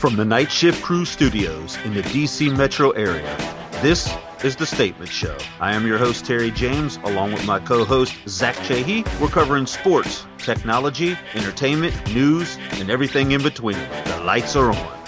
From the Night Shift Crew Studios in the DC metro area, this is The Statement Show. I am your host, Terry James, along with my co host, Zach Chahy. We're covering sports, technology, entertainment, news, and everything in between. The lights are on.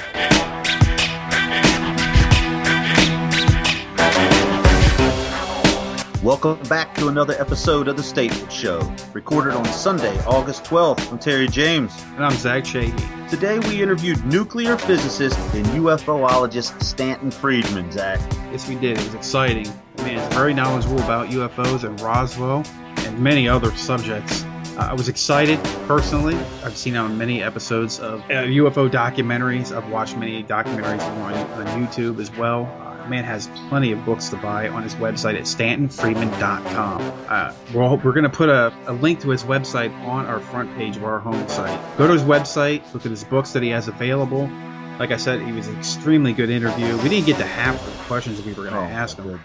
Welcome back to another episode of The Statement Show, recorded on Sunday, August 12th. I'm Terry James. And I'm Zach Chahy. Today we interviewed nuclear physicist and UFOologist Stanton Friedman, Zach. Yes, we did. It was exciting. Man, he's very knowledgeable about UFOs and Roswell and many other subjects. Uh, I was excited personally. I've seen on many episodes of uh, UFO documentaries. I've watched many documentaries on, on YouTube as well man has plenty of books to buy on his website at stantonfriedman.com. Uh, we're, we're going to put a, a, link to his website on our front page of our home site. Go to his website, look at his books that he has available. Like I said, he was an extremely good interview. We didn't get to half the questions that we were going to oh, ask him.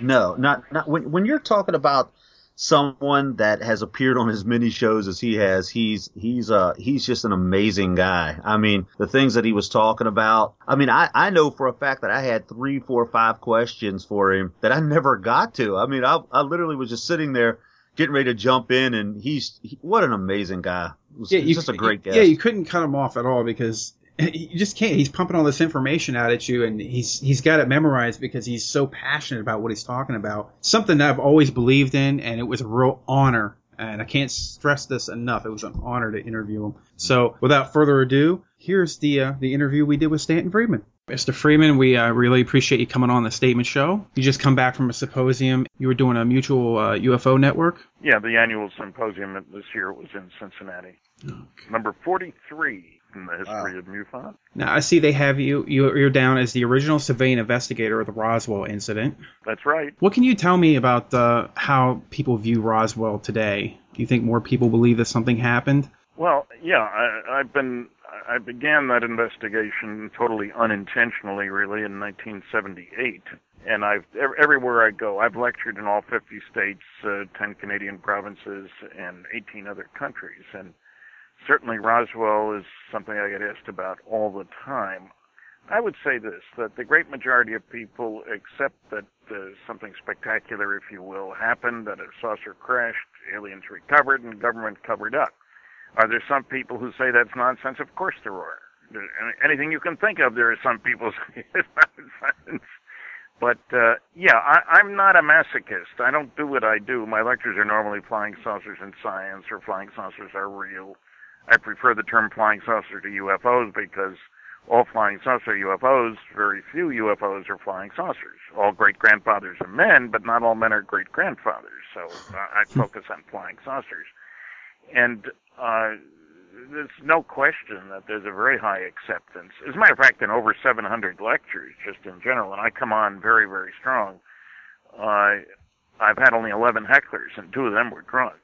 No, not not when when you're talking about someone that has appeared on as many shows as he has, he's he's uh he's just an amazing guy. I mean, the things that he was talking about. I mean, I I know for a fact that I had three, four, five questions for him that I never got to. I mean, I I literally was just sitting there getting ready to jump in, and he's he, what an amazing guy. Was, yeah, you, just a great guy. Yeah, you couldn't cut him off at all because you just can't. He's pumping all this information out at you, and he's he's got it memorized because he's so passionate about what he's talking about. Something that I've always believed in, and it was a real honor. And I can't stress this enough. It was an honor to interview him. So, without further ado, here's the uh, the interview we did with Stanton Friedman. Mr. Friedman, we uh, really appreciate you coming on the Statement Show. You just come back from a symposium. You were doing a mutual uh, UFO network. Yeah, the annual symposium this year was in Cincinnati. Okay. Number 43 in the history wow. of MUFON. Now I see they have you you're down as the original civilian investigator of the Roswell incident. That's right. What can you tell me about uh, how people view Roswell today? Do you think more people believe that something happened? Well, yeah, I, I've been I began that investigation totally unintentionally, really, in 1978. And I've everywhere I go, I've lectured in all 50 states, uh, 10 Canadian provinces, and 18 other countries. And certainly Roswell is something I get asked about all the time. I would say this, that the great majority of people accept that uh, something spectacular, if you will, happened, that a saucer crashed, aliens recovered, and government covered up. Are there some people who say that's nonsense? Of course there are. Anything you can think of, there are some people who say it's nonsense. But uh, yeah, I, I'm not a masochist. I don't do what I do. My lectures are normally flying saucers and science, or flying saucers are real. I prefer the term flying saucer to UFOs because all flying saucer UFOs, very few UFOs are flying saucers. All great grandfathers are men, but not all men are great grandfathers. So uh, I focus on flying saucers. And uh, there's no question that there's a very high acceptance. As a matter of fact, in over 700 lectures, just in general, and I come on very, very strong. Uh, I've had only 11 hecklers, and two of them were drunk.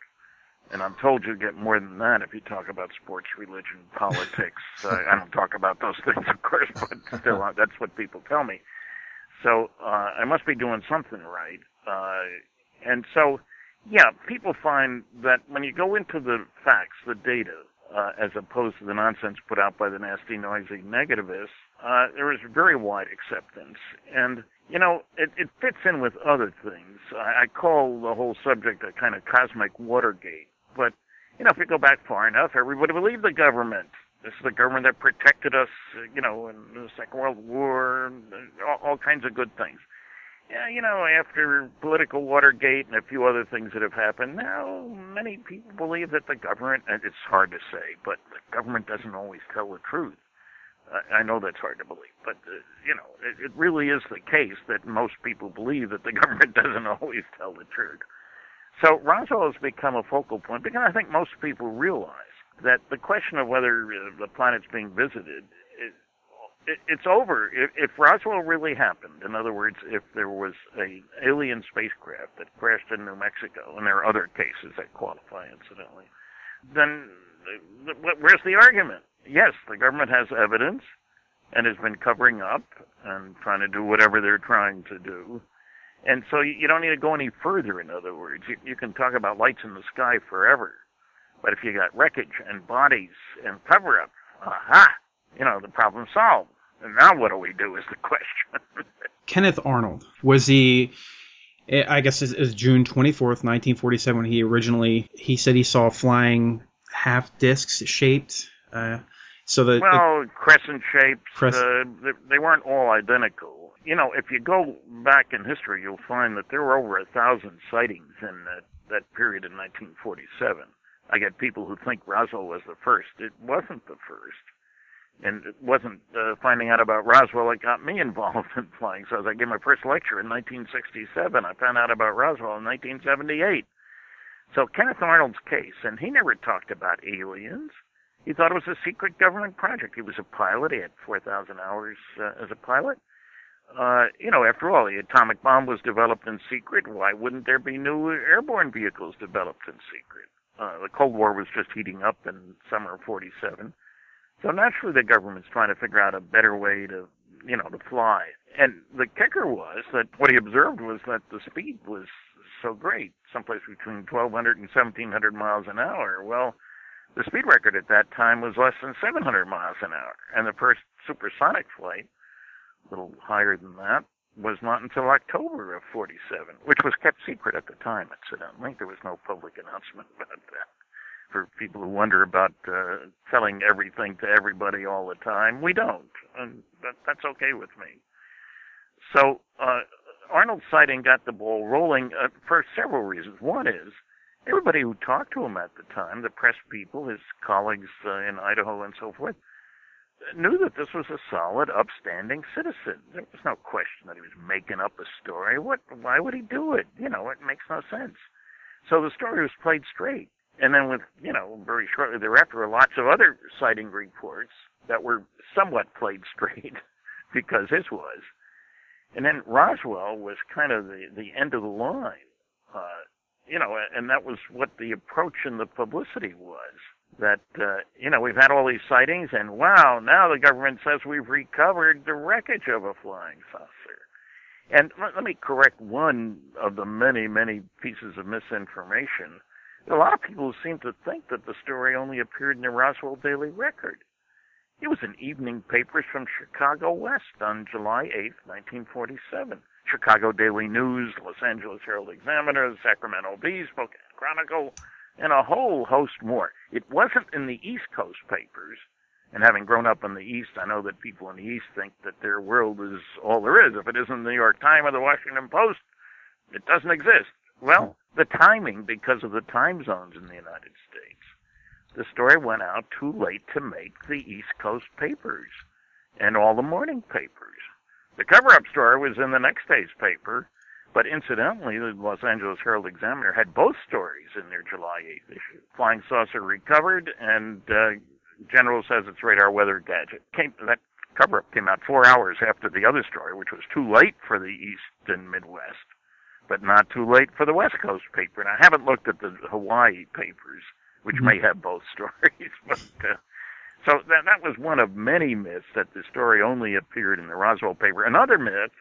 And I'm told you get more than that if you talk about sports, religion, politics. uh, I don't talk about those things, of course, but still, uh, that's what people tell me. So uh, I must be doing something right. Uh, and so, yeah, people find that when you go into the facts, the data, uh, as opposed to the nonsense put out by the nasty, noisy negativists, uh, there is very wide acceptance. And you know, it, it fits in with other things. I, I call the whole subject a kind of cosmic Watergate. But, you know, if you go back far enough, everybody believed the government. This is the government that protected us, you know, in the Second World War, all, all kinds of good things. Yeah, you know, after political Watergate and a few other things that have happened, now many people believe that the government, and it's hard to say, but the government doesn't always tell the truth. I know that's hard to believe, but uh, you know, it, it really is the case that most people believe that the government doesn't always tell the truth. So Roswell has become a focal point because I think most people realize that the question of whether uh, the planet's being visited, it, it, it's over. If, if Roswell really happened, in other words, if there was a alien spacecraft that crashed in New Mexico, and there are other cases that qualify, incidentally, then uh, where's the argument? Yes, the government has evidence and has been covering up and trying to do whatever they're trying to do. And so you don't need to go any further, in other words. You, you can talk about lights in the sky forever. But if you got wreckage and bodies and cover up, aha, you know, the problem solved. And now what do we do is the question. Kenneth Arnold was he I guess it was June 24th, 1947 when he originally he said he saw flying half discs shaped uh, so the well crescent shapes crest- uh, they, they weren't all identical. You know, if you go back in history, you'll find that there were over a thousand sightings in that that period in 1947. I get people who think Roswell was the first. It wasn't the first and it wasn't uh, finding out about Roswell that got me involved in flying. So as I gave my first lecture in 1967, I found out about Roswell in 1978. So Kenneth Arnold's case, and he never talked about aliens. He thought it was a secret government project. He was a pilot. He had 4,000 hours uh, as a pilot. Uh, you know, after all, the atomic bomb was developed in secret. Why wouldn't there be new airborne vehicles developed in secret? Uh, the Cold War was just heating up in summer of 47. So naturally, the government's trying to figure out a better way to, you know, to fly. And the kicker was that what he observed was that the speed was so great, someplace between 1,200 and 1,700 miles an hour. Well, the speed record at that time was less than 700 miles an hour, and the first supersonic flight, a little higher than that, was not until October of 47, which was kept secret at the time, incidentally. There was no public announcement about that for people who wonder about uh, telling everything to everybody all the time. We don't, and that, that's okay with me. So uh, Arnold's sighting got the ball rolling uh, for several reasons. One is everybody who talked to him at the time, the press people, his colleagues uh, in Idaho and so forth, knew that this was a solid, upstanding citizen. There was no question that he was making up a story. What? Why would he do it? You know, it makes no sense. So the story was played straight. And then with, you know, very shortly thereafter, lots of other sighting reports that were somewhat played straight because his was. And then Roswell was kind of the, the end of the line. Uh, you know, and that was what the approach and the publicity was. That, uh, you know, we've had all these sightings and wow, now the government says we've recovered the wreckage of a flying saucer. And let, let me correct one of the many, many pieces of misinformation a lot of people seem to think that the story only appeared in the Roswell Daily Record. It was in evening papers from Chicago West on July 8, 1947. Chicago Daily News, Los Angeles Herald Examiner, Sacramento Bee, Spokane Chronicle, and a whole host more. It wasn't in the East Coast papers. And having grown up in the East, I know that people in the East think that their world is all there is. If it isn't the New York Times or the Washington Post, it doesn't exist. Well, the timing, because of the time zones in the United States, the story went out too late to make the East Coast papers and all the morning papers. The cover-up story was in the next day's paper, but incidentally, the Los Angeles Herald Examiner had both stories in their July 8th issue. Flying saucer recovered, and uh, General says it's radar weather gadget. Came, that cover-up came out four hours after the other story, which was too late for the East and Midwest but not too late for the West Coast paper. And I haven't looked at the Hawaii papers, which mm-hmm. may have both stories. but uh, so that that was one of many myths that the story only appeared in the Roswell paper. Another myth,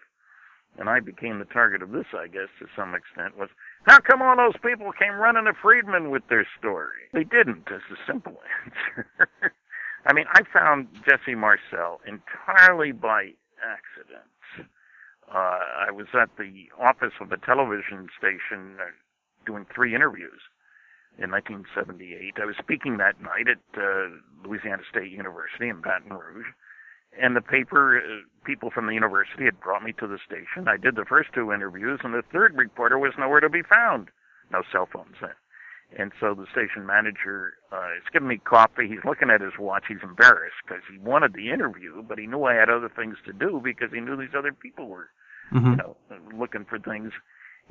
and I became the target of this, I guess, to some extent, was how come all those people came running to Friedman with their story? They didn't. Is the simple answer. I mean, I found Jesse Marcel entirely by accident uh, I was at the office of a television station uh, doing three interviews in 1978. I was speaking that night at uh, Louisiana State University in Baton Rouge, and the paper uh, people from the university had brought me to the station. I did the first two interviews, and the third reporter was nowhere to be found. No cell phones then. And so the station manager uh, is giving me coffee. He's looking at his watch. He's embarrassed because he wanted the interview, but he knew I had other things to do because he knew these other people were mm-hmm. you know, looking for things.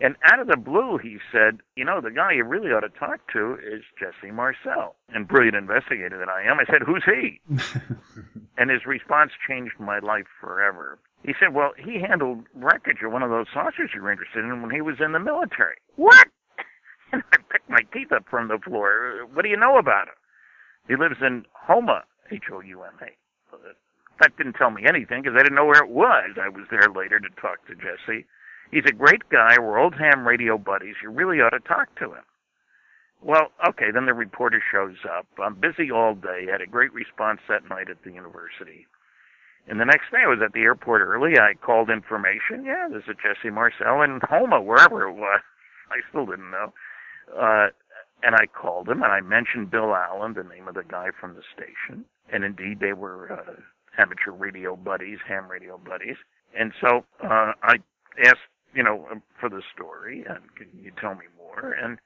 And out of the blue, he said, you know, the guy you really ought to talk to is Jesse Marcel. And brilliant investigator that I am, I said, who's he? and his response changed my life forever. He said, well, he handled wreckage of one of those saucers you were interested in when he was in the military. What? And I picked my teeth up from the floor. What do you know about him? He lives in HOMA, Houma, H-O-U-M-A that didn't tell me anything because I didn't know where it was. I was there later to talk to Jesse. He's a great guy. We're old ham radio buddies. You really ought to talk to him. well, okay, then the reporter shows up. I'm busy all day, had a great response that night at the university. And the next day I was at the airport early. I called information. Yeah, this is Jesse Marcel in Houma, wherever it was. I still didn't know. Uh, and I called him and I mentioned Bill Allen, the name of the guy from the station. And indeed, they were uh, amateur radio buddies, ham radio buddies. And so uh, I asked, you know, for the story, and can you tell me more? And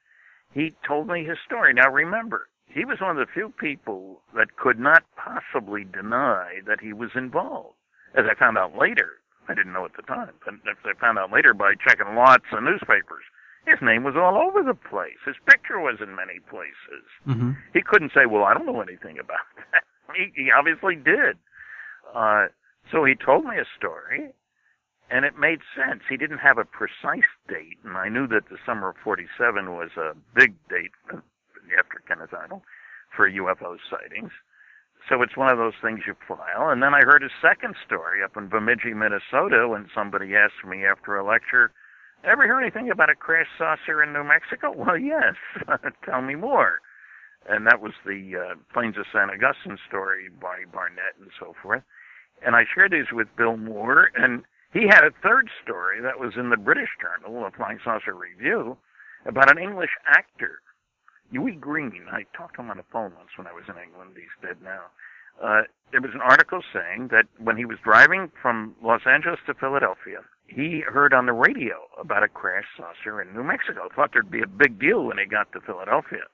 he told me his story. Now remember, he was one of the few people that could not possibly deny that he was involved. As I found out later, I didn't know at the time, but I found out later by checking lots of newspapers. His name was all over the place. His picture was in many places. Mm-hmm. He couldn't say, "Well, I don't know anything about that." he, he obviously did. Uh, so he told me a story, and it made sense. He didn't have a precise date, and I knew that the summer of '47 was a big date after Kenneth Arnold for UFO sightings. So it's one of those things you file. And then I heard a second story up in Bemidji, Minnesota, when somebody asked me after a lecture, "Ever hear anything about a crash saucer in New Mexico?" Well, yes. Tell me more. And that was the uh, Plains of San Augustine story by Barnett and so forth. And I shared these with Bill Moore, and he had a third story that was in the British Journal, the Flying Saucer Review, about an English actor Hughie Green. I talked to him on the phone once when I was in England. He's dead now. Uh, there was an article saying that when he was driving from Los Angeles to Philadelphia, he heard on the radio about a crash saucer in New Mexico. Thought there'd be a big deal when he got to Philadelphia.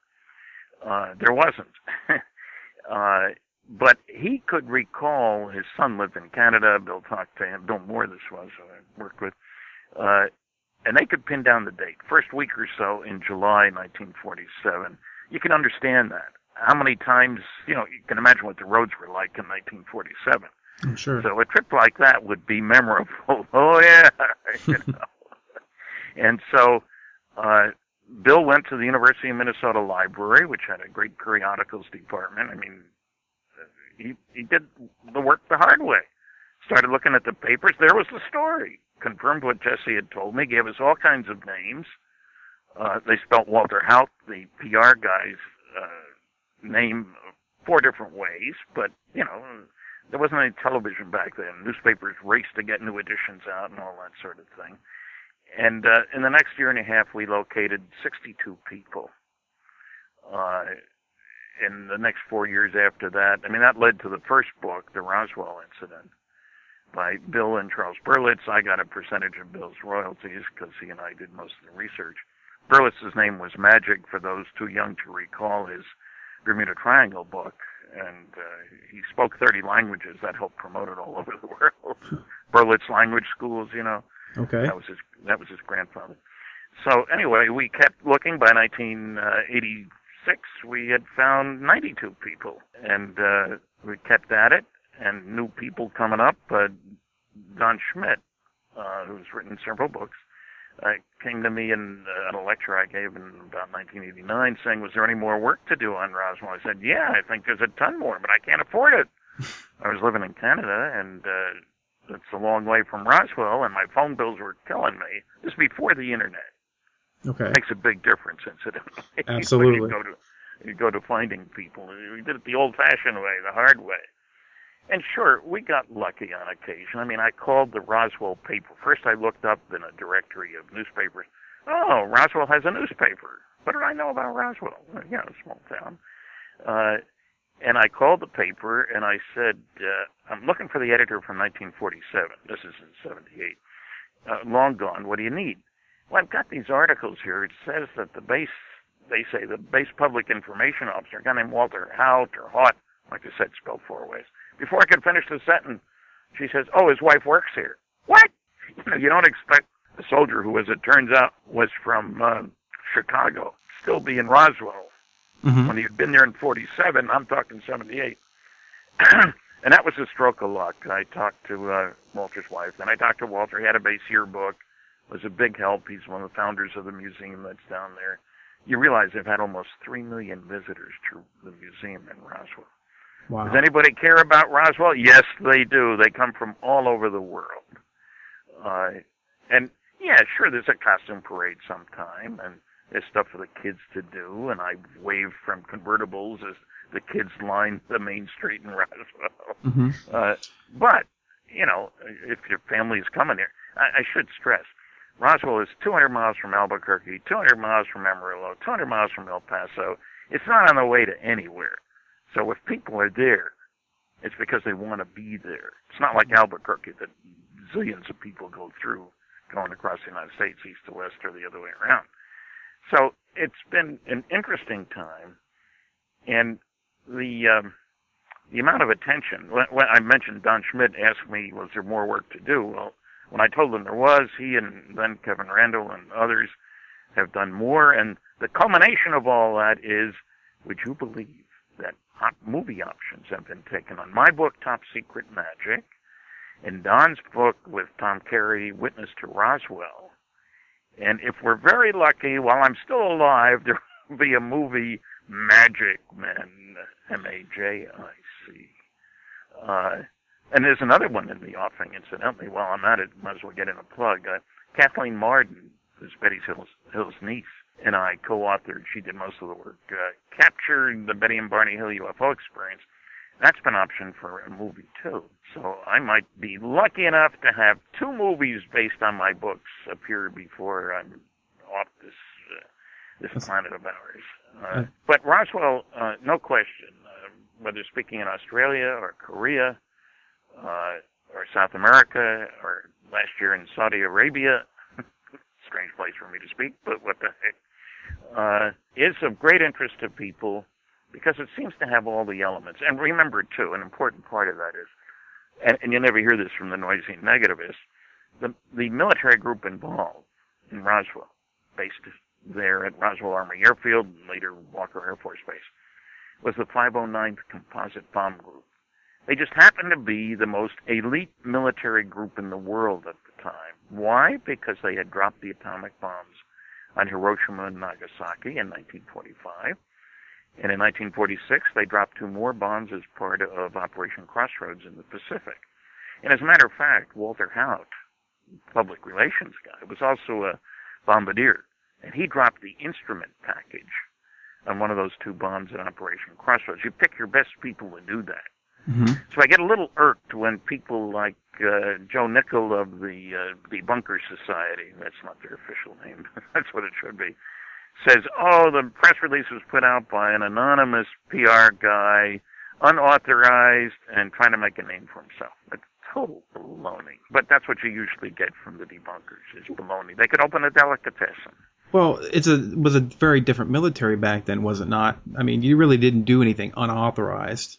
Uh, there wasn't. uh, but he could recall his son lived in Canada. Bill talked to him. Bill Moore, this was who I worked with. Uh, and they could pin down the date, first week or so in July 1947. You can understand that. How many times, you know, you can imagine what the roads were like in 1947. I'm sure. So a trip like that would be memorable. Oh yeah, you know. and so uh, Bill went to the University of Minnesota Library, which had a great periodicals department. I mean, he he did the work the hard way. Started looking at the papers. There was the story confirmed what Jesse had told me, gave us all kinds of names. Uh, they spelt Walter Haut, the PR guy's uh, name, four different ways, but, you know, there wasn't any television back then. Newspapers raced to get new editions out and all that sort of thing. And uh, in the next year and a half, we located 62 people. Uh, in the next four years after that, I mean, that led to the first book, The Roswell Incident by Bill and Charles Berlitz. I got a percentage of Bill's royalties because he and I did most of the research. Berlitz's name was Magic for those too young to recall his Bermuda Triangle book, and uh, he spoke 30 languages. That helped promote it all over the world. Berlitz language schools, you know. Okay. That was his. That was his grandfather. So anyway, we kept looking. By 1986, we had found 92 people, and uh, we kept at it and new people coming up. Uh, Don Schmidt, uh, who's written several books, uh, came to me in uh, a lecture I gave in about 1989 saying, was there any more work to do on Roswell? I said, yeah, I think there's a ton more, but I can't afford it. I was living in Canada, and uh, it's a long way from Roswell, and my phone bills were killing me. This is before the internet. Okay. It makes a big difference, incidentally. Absolutely. you go to you go to finding people. We did it the old-fashioned way, the hard way. And sure, we got lucky on occasion. I mean, I called the Roswell paper. First, I looked up in a directory of newspapers. Oh, Roswell has a newspaper. What did I know about Roswell? Yeah, a small town. Uh, and I called the paper and I said, uh, I'm looking for the editor from 1947. This is in 78. Uh, long gone. What do you need? Well, I've got these articles here. It says that the base, they say the base public information officer, a guy named Walter Haut or Haut, like I said, spelled four ways, before I could finish the sentence, she says, "Oh, his wife works here." What? You don't expect a soldier who, as it turns out, was from uh, Chicago, still be in Roswell Mm-hmm. when he had been there in '47. I'm talking '78, and that was a stroke of luck. I talked to uh, Walter's wife, and I talked to Walter. He had a base yearbook. Was a big help. He's one of the founders of the museum that's down there. You realize they've had almost three million visitors to the museum in Roswell. Wow. Does anybody care about Roswell? Yes, they do. They come from all over the world. Uh, and yeah, sure, there's a costume parade sometime, and There's stuff for the kids to do, and I wave from convertibles as the kids line the main street in Roswell. Mm-hmm. Uh, but you know, if your family is coming here, I, I should stress, Roswell is 200 miles from Albuquerque, 200 miles from Amarillo, 200 miles from El Paso. It's not on the way to anywhere. So if people are there, it's because they want to be there. It's not like Albuquerque that zillions of people go through going across the United States, east to west, or the other way around. So it's been an interesting time, and the um, the amount of attention. When, when I mentioned Don Schmidt asked me, was there more work to do? Well, when I told him there was, he and then Kevin Randle and others have done more, and the culmination of all that is, would you believe that hot movie options have been taken on my book, Top Secret Majic, and Don's book with Tom Carey, Witness to Roswell. And if we're very lucky, while I'm still alive, there will be a movie, Majic Men, M-A-J-I-C. Uh, and there's another one in the offering, incidentally. While I'm at it, might as well get in a plug. Uh, Kathleen Marden, who's Betty Hill's, Hill's niece, and I co-authored. She did most of the work. Uh, captured the Betty and Barney Hill UFO experience. That's been optioned for a movie too. So I might be lucky enough to have two movies based on my books appear before I'm off this uh, this planet of ours. Uh, but Roswell, uh, no question, uh, whether speaking in Australia or Korea uh, or South America or last year in Saudi Arabia, strange place for me to speak, but what the heck, uh, is of great interest to people because it seems to have all the elements. And remember, too, an important part of that is, and, and you never hear this from the noisy negativists, the, the military group involved in Roswell, based there at Roswell Army Airfield and later Walker Air Force Base, was the 509th Composite Bomb Group. They just happened to be the most elite military group in the world at the time. Why? Because they had dropped the atomic bombs on Hiroshima and Nagasaki in 1945. And in 1946, they dropped two more bombs as part of Operation Crossroads in the Pacific. And as a matter of fact, Walter Haut, public relations guy, was also a bombardier. And he dropped the instrument package on one of those two bombs in Operation Crossroads. You pick your best people to do that. Mm-hmm. So I get a little irked when people like uh, Joe Nickell of the uh, the Bunker Society, that's not their official name, that's what it should be, says, oh, the press release was put out by an anonymous PR guy, unauthorized, and trying to make a name for himself. It's total baloney. But that's what you usually get from the debunkers, is baloney. They could open a delicatessen. Well, it's a was a very different military back then, was it not? I mean, you really didn't do anything unauthorized.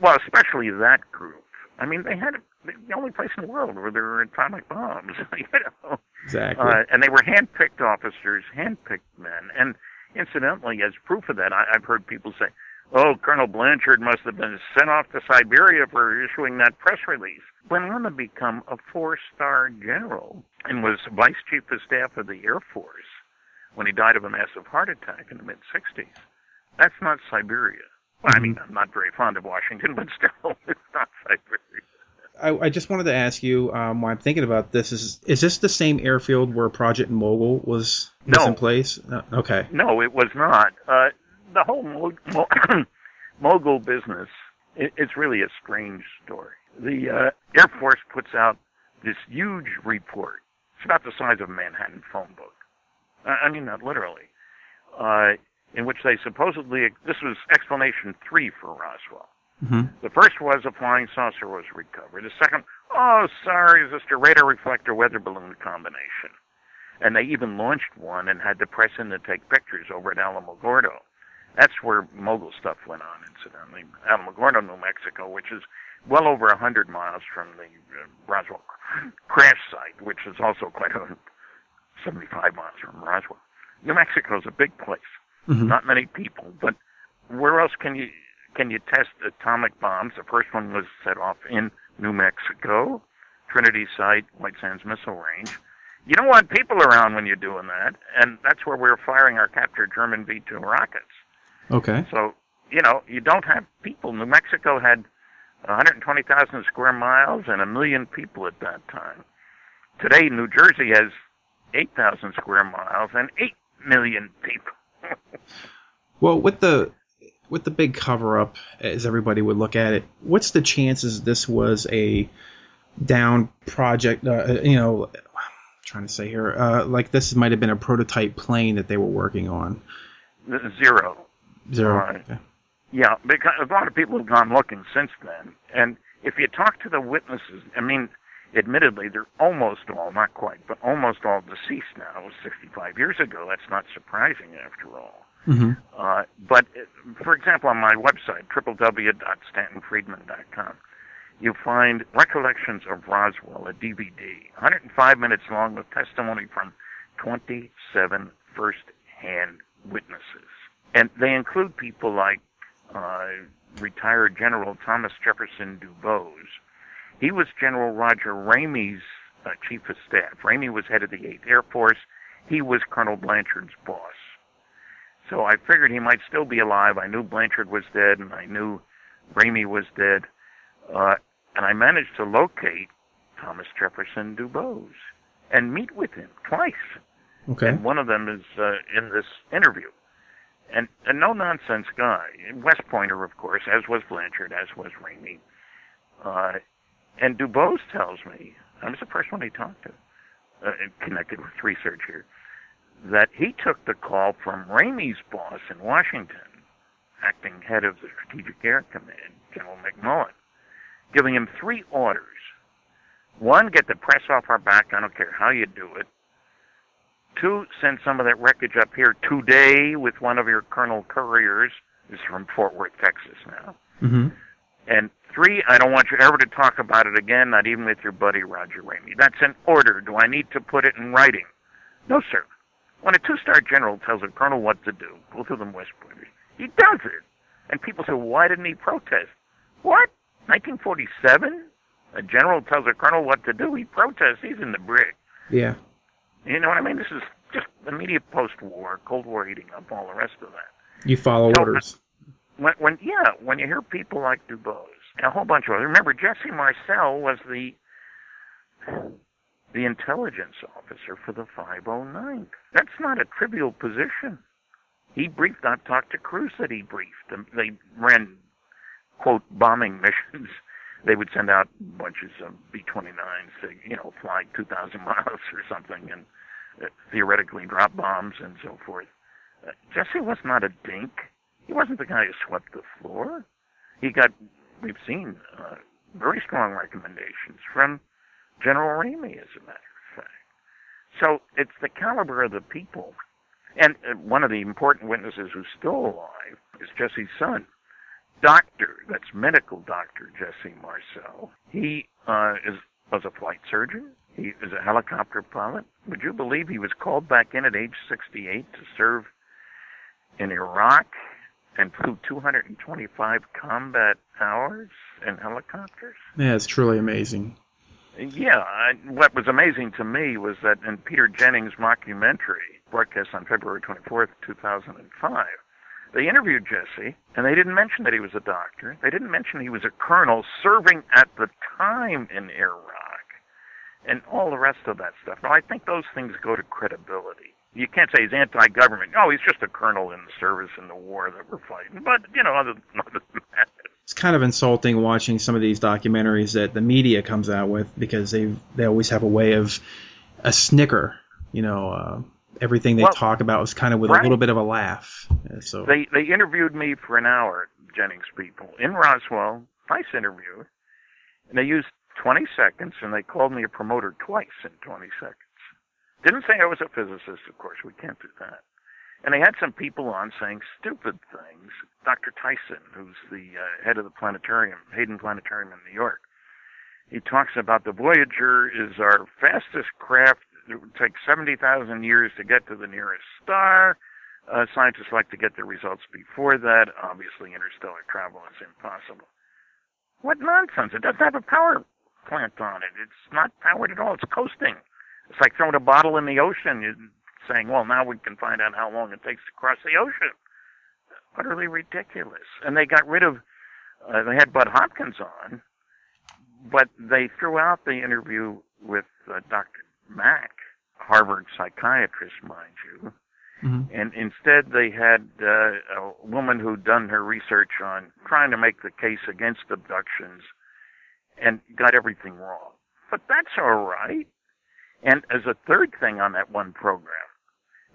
Well, especially that group. I mean, they had the only place in the world where there were atomic bombs. you know, Exactly. uh, and they were hand-picked officers, hand-picked men. And incidentally, as proof of that, I, I've heard people say, "Oh, Colonel Blanchard must have been sent off to Siberia for issuing that press release." Went on to become a four-star general and was vice chief of staff of the Air Force when he died of a massive heart attack in the mid-60s. That's not Siberia. Well, I mean, I'm not very fond of Washington, but still, it's not Siberia. I, I just wanted to ask you, um, while I'm thinking about this, is is this the same airfield where Project Mogul was, was No. in place? No, okay. No, it was not. Uh, the whole mo- mo- mogul business, it, it's really a strange story. The uh, Air Force puts out this huge report. It's about the size of a Manhattan phone book. I I mean, not literally. Uh, in which they supposedly, this was explanation three for Roswell. hmm The first was a flying saucer was recovered. The second, oh, sorry, it's just a radar reflector weather balloon combination. And they even launched one and had to press in to take pictures over at Alamogordo. That's where mogul stuff went on, incidentally. Alamogordo, New Mexico, which is well over a 100 miles from the uh, Roswell crash site, which is also quite a 75 miles from Roswell. New Mexico is a big place hmm not many people. But where else can you can you test atomic bombs? The first one was set off in New Mexico, Trinity Site, White Sands Missile Range. You don't want people around when you're doing that, and that's where we were firing our captured German V-2 rockets. Okay. So you know you don't have people. New Mexico had 120,000 square miles and a million people at that time. Today, New Jersey has 8,000 square miles and 8 million people. Well, with the with the big cover up, as everybody would look at it, what's the chances this was a down project? Uh, you know, I'm trying to say here, uh, like this might have been a prototype plane that they were working on. Zero. Zero. Uh, okay. Yeah, because a lot of people have gone looking since then, and if you talk to the witnesses, I mean, admittedly, they're almost all, not quite, but almost all deceased now. 65 years ago. That's not surprising after all. Mm-hmm. Uh, but, uh, for example, on my website, www.stantonfriedman.com, you find Recollections of Roswell, a DVD, 105 minutes long with testimony from 27 first-hand witnesses. And they include people like uh, retired General Thomas Jefferson Dubose. He was General Roger Ramey's uh, chief of staff. Ramey was head of the 8th Air Force. He was Colonel Blanchard's boss. So I figured he might still be alive. I knew Blanchard was dead, and I knew Ramey was dead. Uh, and I managed to locate Thomas Jefferson Dubose and meet with him twice. Okay. And one of them is uh, in this interview and a no nonsense guy. West Pointer, of course, as was Blanchard, as was Ramey. Uh, and Dubose tells me, I was the first one he talked to, uh, connected with research here, that he took the call from Ramey's boss in Washington, acting head of the Strategic Air Command, General McMullen, giving him three orders. One, get the press off our back, I don't care how you do it. Two, send some of that wreckage up here today with one of your Colonel Couriers. This is from Fort Worth, Texas now. Mm-hmm. And three, I don't want you ever to talk about it again, not even with your buddy Roger Ramey. That's an order. Do I need to put it in writing? No, sir. When a two-star general tells a colonel what to do, both of them West Pointers, he does it. And people say, why didn't he protest? What? 1947? A general tells a colonel what to do, he protests. He's in the brig. Yeah. You know what I mean? This is just immediate post-war, Cold War heating up, all the rest of that. You follow so, orders. When, when yeah, when you hear people like Dubose and a whole bunch of others. Remember, Jesse Marcel was the the intelligence officer for the 509th. That's not a trivial position. He briefed, not talked to crews that he briefed. They ran, quote, bombing missions they would send out bunches of B-29s to, you know, fly 2,000 miles or something and uh, theoretically drop bombs and so forth. Uh, Jesse was not a dink. He wasn't the guy who swept the floor. He got, we've seen, uh, very strong recommendations from General Ramey, as a matter of fact. So it's the caliber of the people. And uh, one of the important witnesses who's still alive is Jesse's son, doctor, that's medical doctor Jesse Marcel. He uh, is was a flight surgeon. He is a helicopter pilot. Would you believe he was called back in at age 68 to serve in Iraq and flew 225 combat hours in helicopters? Yeah, it's truly amazing. Yeah, I, what was amazing to me was that in Peter Jennings' mockumentary, broadcast on February 24th, 2005, they interviewed Jesse, and they didn't mention that he was a doctor. They didn't mention he was a colonel serving at the time in Iraq, and all the rest of that stuff. Now, I think those things go to credibility. You can't say he's anti-government. No, he's just a colonel in the service in the war that we're fighting. But you know, other, other than that, it's kind of insulting watching some of these documentaries that the media comes out with because they they always have a way of a snicker, you know. Uh, everything they well, talk about is kind of with right. a little bit of a laugh. So they they interviewed me for an hour, Jennings people in Roswell. Nice interview, and they used 20 seconds, and they called me a promoter twice in 20 seconds. Didn't say I was a physicist, of course. We can't do that. And they had some people on saying stupid things. Dr. Tyson, who's the uh, head of the planetarium, Hayden Planetarium in New York, he talks about the Voyager is our fastest craft it would take 70,000 years to get to the nearest star. Uh, scientists like to get the results before that. Obviously, interstellar travel is impossible. What nonsense! It doesn't have a power plant on it. It's not powered at all. It's coasting. It's like throwing a bottle in the ocean and saying, well, now we can find out how long it takes to cross the ocean. Utterly ridiculous. And they got rid of, uh, they had Bud Hopkins on, but they threw out the interview with uh, Dr. Mack, Harvard psychiatrist, mind you, Mm-hmm. And instead, they had uh, a woman who'd done her research on trying to make the case against abductions and got everything wrong. But that's all right. And as a third thing on that one program,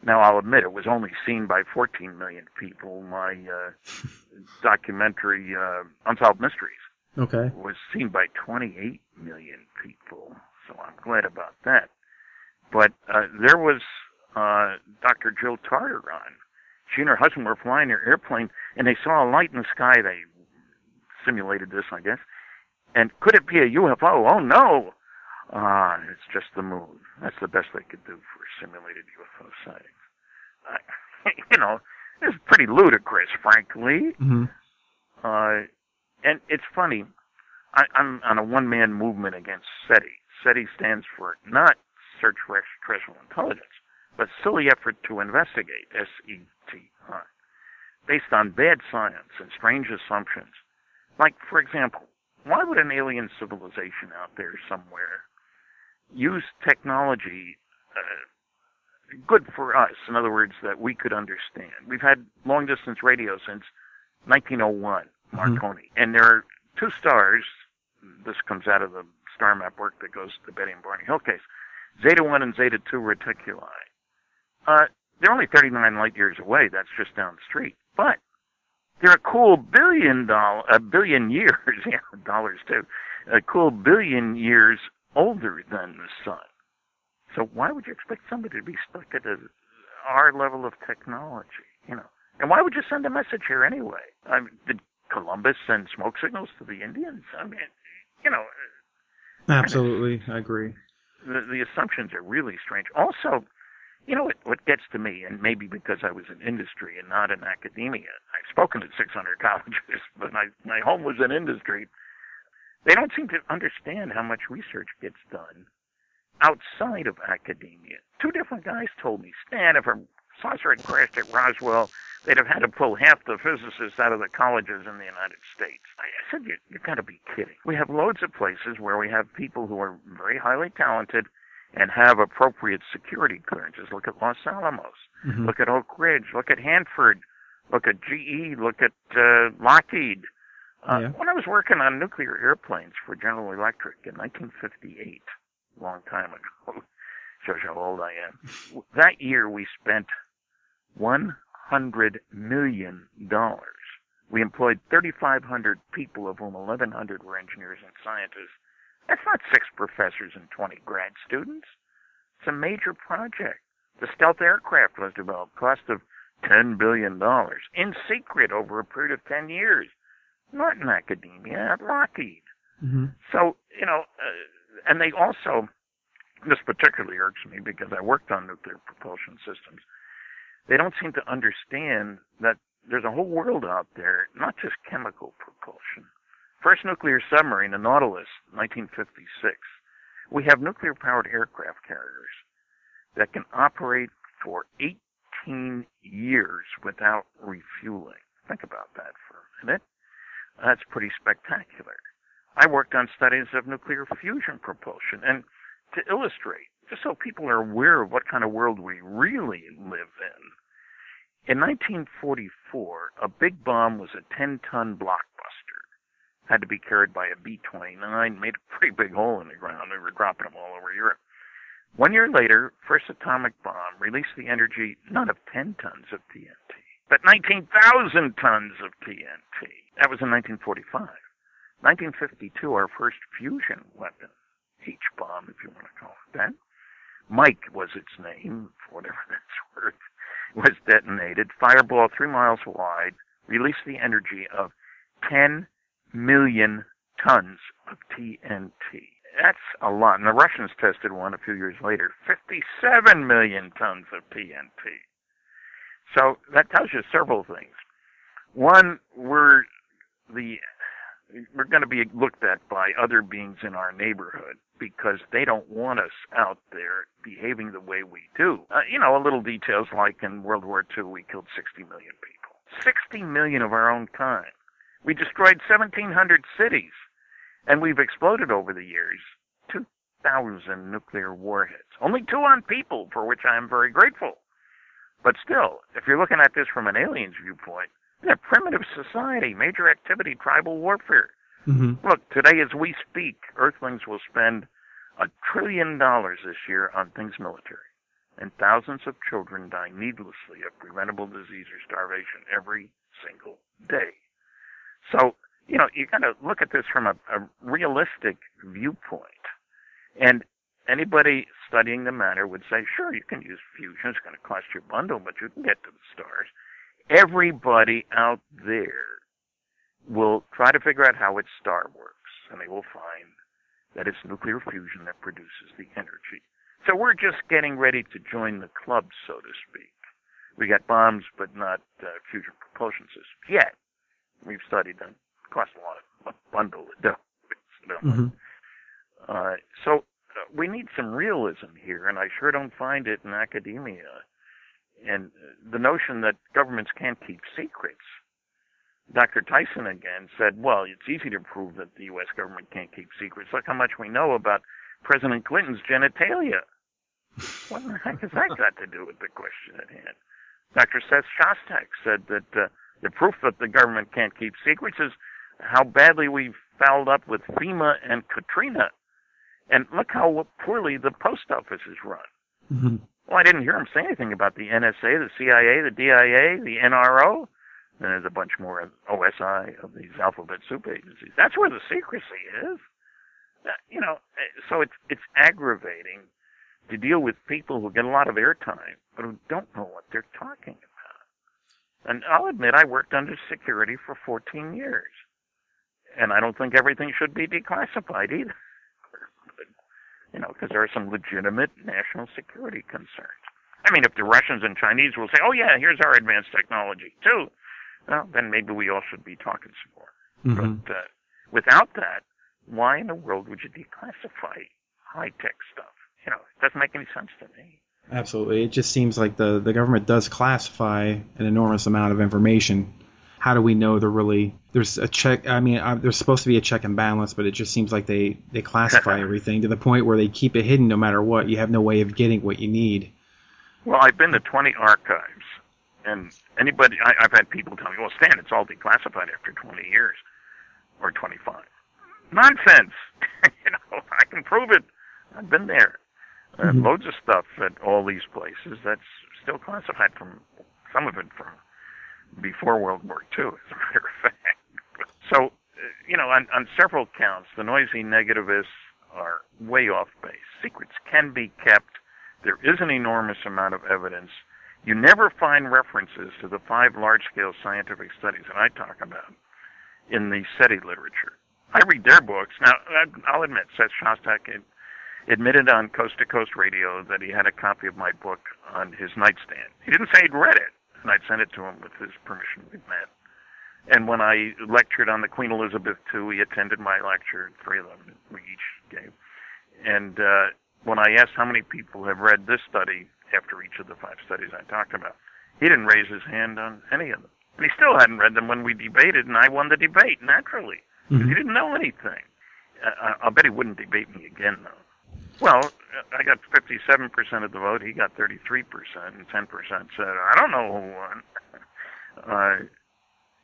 now I'll admit it was only seen by 14 million people. My uh, documentary uh, Unsolved Mysteries okay. was seen by 28 million people, so I'm glad about that. But uh, there was uh, Dr. Jill Tarter on. She and her husband were flying their airplane, and they saw a light in the sky. They simulated this, I guess. And could it be a UFO? Oh no! Ah, it's just the moon. That's the best they could do for simulated UFO sightings. I, you know, it's pretty ludicrous, frankly. Mm-hmm. Uh, and it's funny. I, I'm on a one-man movement against SETI. SETI stands for not Search for Extraterrestrial Intelligence, but Silly Effort to Investigate, S-E-T-I, based on bad science and strange assumptions. Like, for example, why would an alien civilization out there somewhere use technology uh, good for us? In other words, that we could understand. We've had long distance radio since 1901, Marconi, mm-hmm. and there are two stars. This comes out of the star map work that goes to the Betty and Barney Hill case. Zeta 1 and Zeta 2 reticuli. Uh, they're only 39 light years away. That's just down the street. But they're a cool billion dollar, a billion years, yeah, dollars too, a cool billion years older than the sun. So why would you expect somebody to be stuck at a, our level of technology? You know, and why would you send a message here anyway? I mean, did Columbus send smoke signals to the Indians? I mean, you know. Uh, Absolutely, I agree. The, the assumptions are really strange. Also, you know what, what gets to me, and maybe because I was in industry and not in academia, I've spoken at 600 colleges, but my, my home was in industry. They don't seem to understand how much research gets done outside of academia. Two different guys told me, Stan, if a saucer had crashed at Roswell, they'd have had to pull half the physicists out of the colleges in the United States. I said, you, you've got to be kidding. We have loads of places where we have people who are very highly talented and have appropriate security clearances. Look at Los Alamos. Mm-hmm. Look at Oak Ridge. Look at Hanford. Look at GE. Look at uh, Lockheed. Uh, yeah. When I was working on nuclear airplanes for General Electric in 1958, a long time ago, shows how old I am. that year we spent 100 million dollars. We employed 3,500 people, of whom 1,100 were engineers and scientists that's not six professors and 20 grad students. It's a major project. The stealth aircraft was developed, cost of $10 billion, in secret over a period of 10 years. Not in academia, at Lockheed. Mm-hmm. So, you know, uh, and they also, this particularly irks me because I worked on nuclear propulsion systems. They don't seem to understand that there's a whole world out there, not just chemical propulsion, First nuclear submarine, the Nautilus, 1956. We have nuclear powered aircraft carriers that can operate for 18 years without refueling. Think about that for a minute. That's pretty spectacular. I worked on studies of nuclear fusion propulsion and to illustrate, just so people are aware of what kind of world we really live in. In 1944, a big bomb was a 10 ton blockbuster had to be carried by a B-29, made a pretty big hole in the ground. They were dropping them all over Europe. One year later, first atomic bomb released the energy not of 10 tons of TNT, but 19,000 tons of TNT. That was in 1945. 1952, our first fusion weapon, H-bomb, if you want to call it that. Mike was its name, for whatever that's worth, was detonated. Fireball three miles wide, released the energy of 10 million tons of TNT. That's a lot. And the Russians tested one a few years later 57 million tons of TNT. So that tells you several things. One, we're the we're going to be looked at by other beings in our neighborhood because they don't want us out there behaving the way we do. Uh, you know, a little details like in World War II, we killed 60 million people. 60 million of our own kind. We destroyed 1,700 cities, and we've exploded over the years 2,000 nuclear warheads. Only two on people, for which I am very grateful. But still, if you're looking at this from an alien's viewpoint, yeah, primitive society, major activity, tribal warfare. Mm-hmm. Look, today as we speak, Earthlings will spend a trillion dollars this year on things military, and thousands of children die needlessly of preventable disease or starvation every single day. So, you know, you got to look at this from a, a realistic viewpoint. And anybody studying the matter would say, sure, you can use fusion. It's going to cost you a bundle, but you can get to the stars. Everybody out there will try to figure out how its star works, and they will find that it's nuclear fusion that produces the energy. So we're just getting ready to join the club, so to speak. We got bombs, but not uh, fusion propulsion systems yet. We've studied them. It costs a lot of a bundle of dough. Mm-hmm. Uh, so we need some realism here, and I sure don't find it in academia. And the notion that governments can't keep secrets. Dr. Tyson again said, well, it's easy to prove that the U.S. government can't keep secrets. Look how much we know about President Clinton's genitalia. What the heck has that got to do with the question at hand? Dr. Seth Shostak said that uh, the proof that the government can't keep secrets is how badly we've fouled up with FEMA and Katrina. And look how poorly the post office is run. Mm-hmm. Well, I didn't hear him say anything about the NSA, the CIA, the DIA, the NRO. And there's a bunch more OSI of these alphabet soup agencies. That's where the secrecy is. Uh, you know, uh, so it's it's aggravating to deal with people who get a lot of airtime but who don't know what they're talking about. And I'll admit I worked under security for 14 years. And I don't think everything should be declassified either. You know, because there are some legitimate national security concerns. I mean, if the Russians and Chinese will say, oh, yeah, here's our advanced technology, too, well, then maybe we all should be talking some more. Mm-hmm. But uh, without that, why in the world would you declassify high tech stuff? You know, it doesn't make any sense to me. Absolutely. It just seems like the, the government does classify an enormous amount of information. How do we know they're really there's a check? I mean, uh, there's supposed to be a check and balance, but it just seems like they they classify everything to the point where they keep it hidden no matter what. You have no way of getting what you need. Well, I've been to 20 archives, and anybody I, I've had people tell me, "Well, Stan, it's all declassified after 20 years or 25." Nonsense. you know, I can prove it. I've been there. Uh, Mhm. Loads of stuff at all these places that's still classified from some of it from before World War II, as a matter of fact. So, uh, you know, on, on several counts, the noisy negativists are way off base. Secrets can be kept. There is an enormous amount of evidence. You never find references to the five large-scale scientific studies that I talk about in the SETI literature. I read their books. Now, I'll admit, Seth Shostak admitted on Coast to Coast Radio that he had a copy of my book on his nightstand. He didn't say he'd read it, and I'd sent it to him with his permission. We met. And when I lectured on the Queen Elizabeth II, he attended my lecture, three of them we each gave. And uh, when I asked how many people have read this study after each of the five studies I talked about, he didn't raise his hand on any of them. And he still hadn't read them when we debated, and I won the debate, naturally. 'cause Mhm. He didn't know anything. Uh, I'll bet he wouldn't debate me again, though. Well, I got 57% of the vote. He got 33%, and 10% said, I don't know who won. Uh,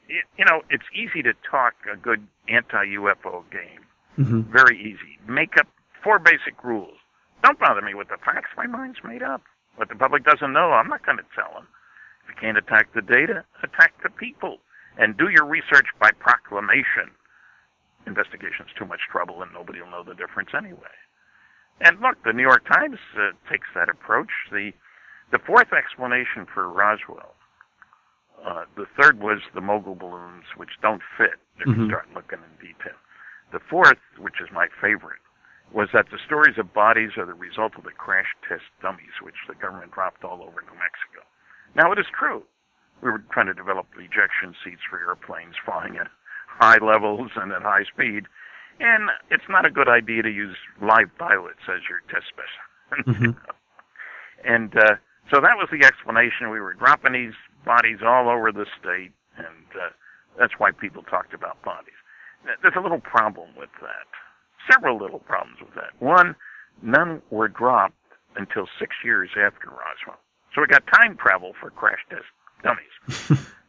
y- you know, it's easy to talk a good anti-UFO game. Mm-hmm. Very easy. Make up four basic rules. Don't bother me with the facts. My mind's made up. What the public doesn't know, I'm not going to tell them. If you can't attack the data, attack the people. And do your research by proclamation. Investigation's too much trouble and nobody will know the difference anyway. And look, the New York Times uh, takes that approach. The the fourth explanation for Roswell, uh, the third was the mogul balloons, which don't fit if you Mhm. start looking in detail. The fourth, which is my favorite, was that the stories of bodies are the result of the crash test dummies, which the government dropped all over New Mexico. Now, it is true. We were trying to develop ejection seats for airplanes flying at high levels and at high speed, and it's not a good idea to use live pilots as your test specimen. Mhm. And uh, so that was the explanation. We were dropping these bodies all over the state, and uh, that's why people talked about bodies. There's a little problem with that. Several little problems with that. One, none were dropped until six years after Roswell. So we got time travel for crash test dummies.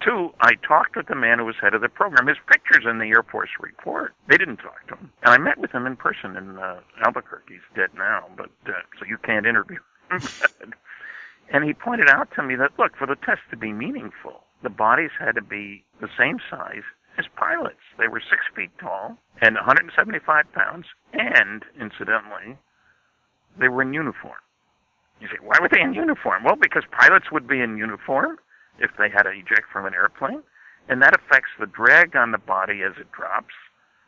Two, I talked with the man who was head of the program. His picture's in the Air Force report. They didn't talk to him. And I met with him in person in uh, Albuquerque. He's dead now, but uh, so you can't interview him. and he pointed out to me that, look, for the test to be meaningful, the bodies had to be the same size as pilots. They were six feet tall and 175 pounds, and, incidentally, they were in uniform. You say, why were they in uniform? Well, because pilots would be in uniform if they had to eject from an airplane, and that affects the drag on the body as it drops,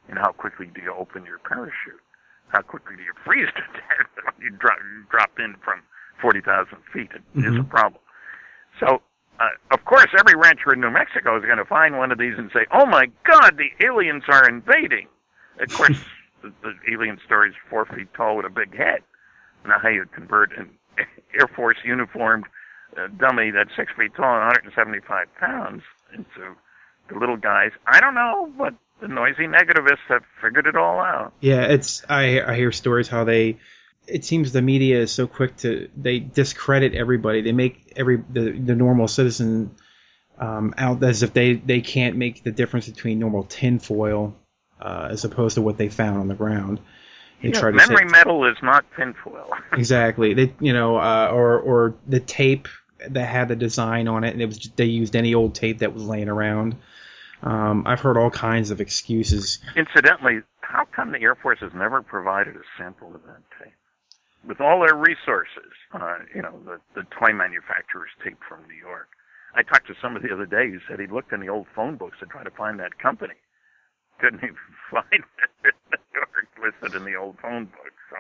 and how quickly do you open your parachute? How quickly do you freeze to death when you drop, you drop in from 40,000 feet? It mm-hmm. is a problem. So, uh, of course, every rancher in New Mexico is going to find one of these and say, "Oh my God, the aliens are invading!" Of course, the, the alien story is four feet tall with a big head. Now, how you convert an Air Force uniformed uh, dummy that's six feet tall and 175 pounds into the little guys. I don't know, but the noisy negativists have figured it all out. Yeah, it's I I hear stories how they. It seems the media is so quick to they discredit everybody. They make every the, the normal citizen um, out as if they they can't make the difference between normal tinfoil uh, as opposed to what they found on the ground. They yeah, try to memory say, metal is not tinfoil. exactly. They you know uh, or or the tape that had the design on it, and it was just, they used any old tape that was laying around. Um, I've heard all kinds of excuses. Incidentally, how come the Air Force has never provided a sample of that tape? With all their resources, uh, you know, the, the toy manufacturer's tape from New York. I talked to somebody the other day who said he looked in the old phone books to try to find that company. Couldn't even find it in New York listed in the old phone book. So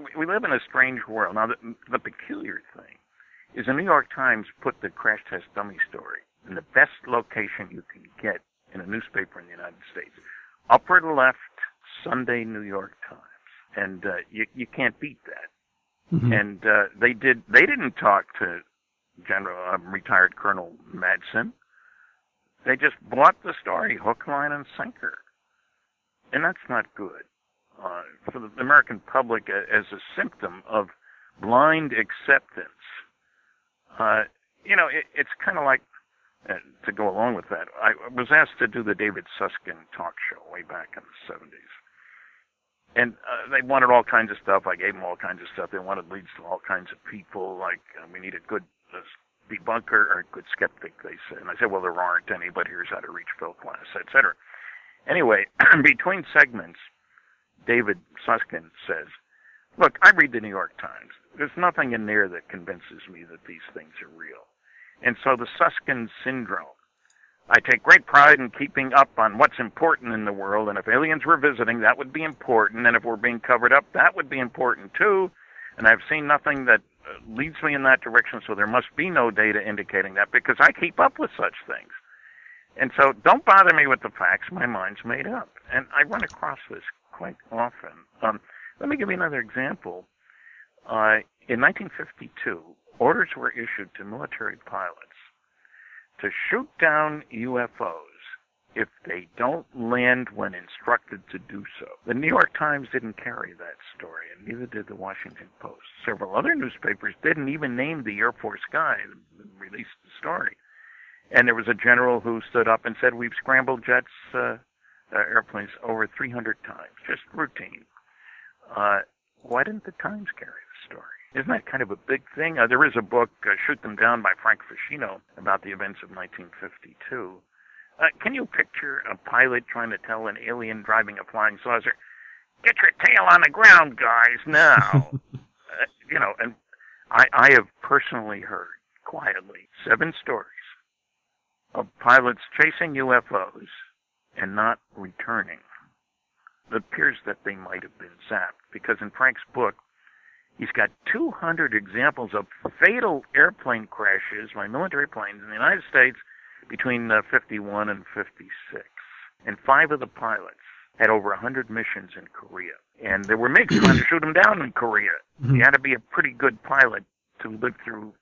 we, we live in a strange world. Now, the, the peculiar thing is the New York Times put the crash test dummy story in the best location you can get in a newspaper in the United States. Upper left Sunday New York Times. And uh, you you can't beat that. Mm-hmm. And uh, they did they didn't talk to General um, retired Colonel Madsen. They just bought the story hook, line, and sinker, and that's not good uh, for the American public as a symptom of blind acceptance uh, you know, it, it's kind of like uh, to go along with that. I was asked to do the David Susskind talk show way back in the 70s. And uh, they wanted all kinds of stuff. I gave them all kinds of stuff. They wanted leads to all kinds of people. Like uh, we need a good uh, debunker or a good skeptic. They said, and I said, well, there aren't any, but here's how to reach Phil Klass, etc. Anyway, between segments, David Susskind says, "Look, I read the New York Times. There's nothing in there that convinces me that these things are real. And so the Susskind syndrome. I take great pride in keeping up on what's important in the world, and if aliens were visiting, that would be important, and if we're being covered up, that would be important too. And I've seen nothing that uh, leads me in that direction, so there must be no data indicating that because I keep up with such things. And so don't bother me with the facts, my mind's made up. And I run across this quite often. Um, let me give you another example. Uh, in 1952, orders were issued to military pilots to shoot down UFOs if they don't land when instructed to do so. The New York Times didn't carry that story, and neither did the Washington Post. Several other newspapers didn't even name the Air Force guy that released the story. And there was a general who stood up and said, We've scrambled jets, uh, uh, airplanes over 300 times, just routine. Uh, why didn't the Times carry? Isn't that kind of a big thing? Uh, there is a book, uh, Shoot Them Down by Frank Feschino, about the events of 1952. Uh, can you picture a pilot trying to tell an alien driving a flying saucer, get your tail on the ground, guys, now? uh, you know, and I, I have personally heard, quietly, seven stories of pilots chasing UFOs and not returning it appears that they might have been zapped because in Frank's book, he's got 200 examples of fatal airplane crashes by military planes in the United States between uh, 51 and 56. And five of the pilots had over 100 missions in Korea. And there were MiGs trying to shoot them down in Korea. Mm-hmm. You had to be a pretty good pilot to live through,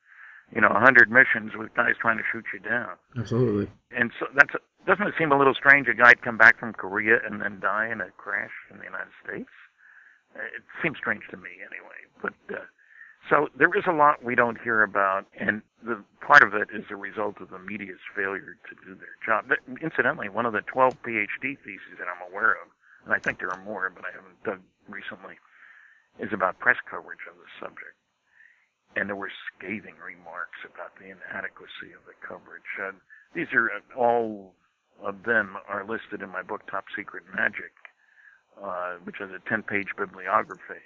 you know, 100 missions with guys trying to shoot you down. Absolutely. And so that's doesn't it seem a little strange a guy'd come back from Korea and then die in a crash in the United States? It seems strange to me anyway. But uh, So there is a lot we don't hear about, and the part of it is a result of the media's failure to do their job. But, incidentally, one of the 12 PhD theses that I'm aware of, and I think there are more, but I haven't dug recently, is about press coverage of the subject. And there were scathing remarks about the inadequacy of the coverage. Uh, these are uh, all of them are listed in my book Top Secret Majic, uh, which is a 10-page bibliography.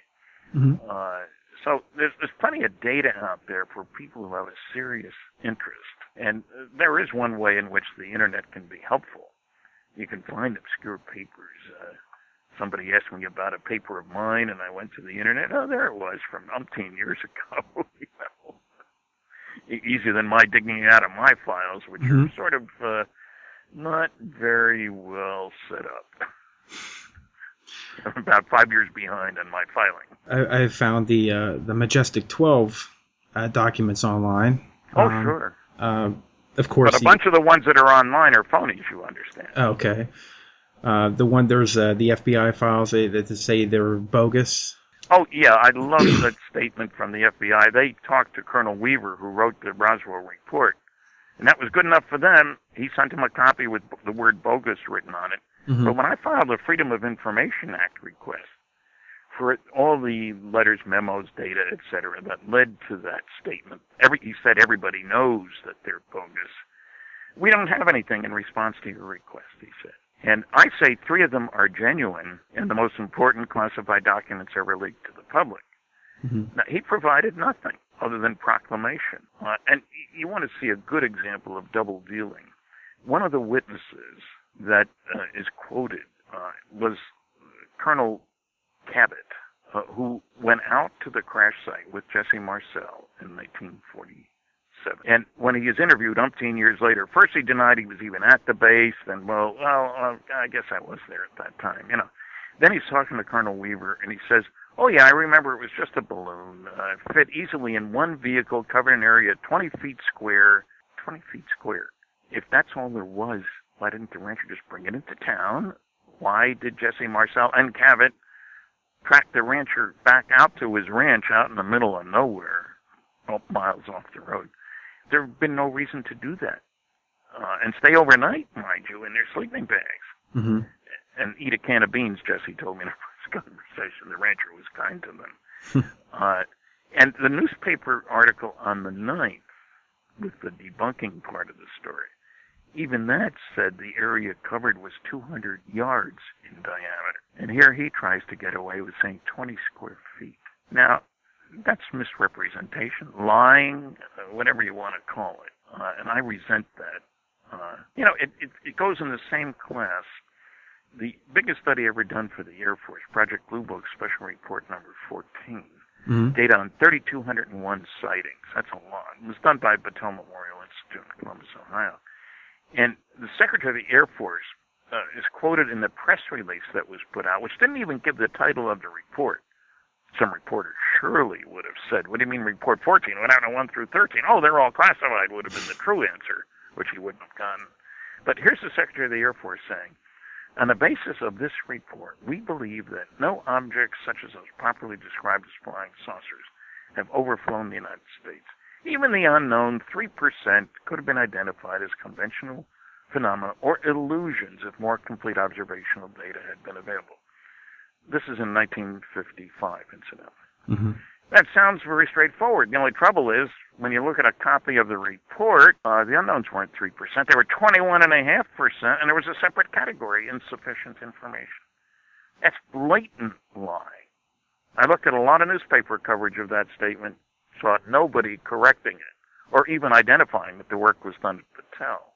Mm-hmm. Uh, so there's there's plenty of data out there for people who have a serious interest, and there is one way in which the internet can be helpful. You can find obscure papers. Uh, somebody asked me about a paper of mine, and I went to the internet. Oh, there it was from umpteen years ago. you know, easier than my digging out of my files, which mm-hmm. are sort of uh, not very well set up. I'm about five years behind on my filing. I, I found the uh, the Majestic 12 uh, documents online. Oh, um, sure. Uh, of course. But a bunch of the ones that are online are phonies, you understand. Okay. Uh, the one there's uh, the FBI files that, that say they're bogus. Oh yeah, I love that statement from the FBI. They talked to Colonel Weaver, who wrote the Roswell report, and that was good enough for them. He sent him a copy with the word bogus written on it. Mm-hmm. But when I filed a Freedom of Information Act request for all the letters, memos, data, etc., that led to that statement, every he said everybody knows that they're bogus. We don't have anything in response to your request, he said. And I say three of them are genuine and the most important classified documents ever leaked to the public. Mm-hmm. Now, he provided nothing other than proclamation. Uh, and you want to see a good example of double dealing. One of the witnesses that uh, is quoted uh, was Colonel Cavitt, uh, who went out to the crash site with Jesse Marcel in 1947. And when he was interviewed umpteen years later, first he denied he was even at the base, then, well, well, uh, I guess I was there at that time, you know. Then he's talking to Colonel Weaver, and he says, Oh, yeah, I remember it was just a balloon. Uh, fit easily in one vehicle, covered an area 20 feet square. 20 feet square. If that's all there was, why didn't the rancher just bring it into town? Why did Jesse Marcel and Cavitt track the rancher back out to his ranch out in the middle of nowhere, miles off the road? There had been no reason to do that. Uh, and stay overnight, mind you, in their sleeping bags. Mm-hmm. And eat a can of beans, Jesse told me in a first conversation. The rancher was kind to them. uh, and the newspaper article on the 9th, with the debunking part of the story, even that said the area covered was 200 yards in diameter. And here he tries to get away with saying 20 square feet. Now, that's misrepresentation, lying, uh, whatever you want to call it. Uh, and I resent that. Uh, you know, it, it, it goes in the same class. The biggest study ever done for the Air Force, Project Blue Book Special Report number 14, mm-hmm. data on 3,201 sightings. That's a lot. It was done by Battelle Memorial Institute in Columbus, Ohio. And the Secretary of the Air Force uh, is quoted in the press release that was put out, which didn't even give the title of the report. Some reporter surely would have said, What do you mean report 14? Went out on 1 through 13. Oh, they're all classified, would have been the true answer, which he wouldn't have gotten. But here's the Secretary of the Air Force saying, on the basis of this report, we believe that no objects such as those properly described as flying saucers have overflown the United States. Even the unknown 3% could have been identified as conventional phenomena or illusions if more complete observational data had been available. This is in 1955, incidentally. Mm-hmm. That sounds very straightforward. The only trouble is, when you look at a copy of the report, uh, the unknowns weren't 3%. They were 21.5%, and there was a separate category, insufficient information. That's blatant lie. I looked at a lot of newspaper coverage of that statement saw nobody correcting it or even identifying that the work was done at Battelle.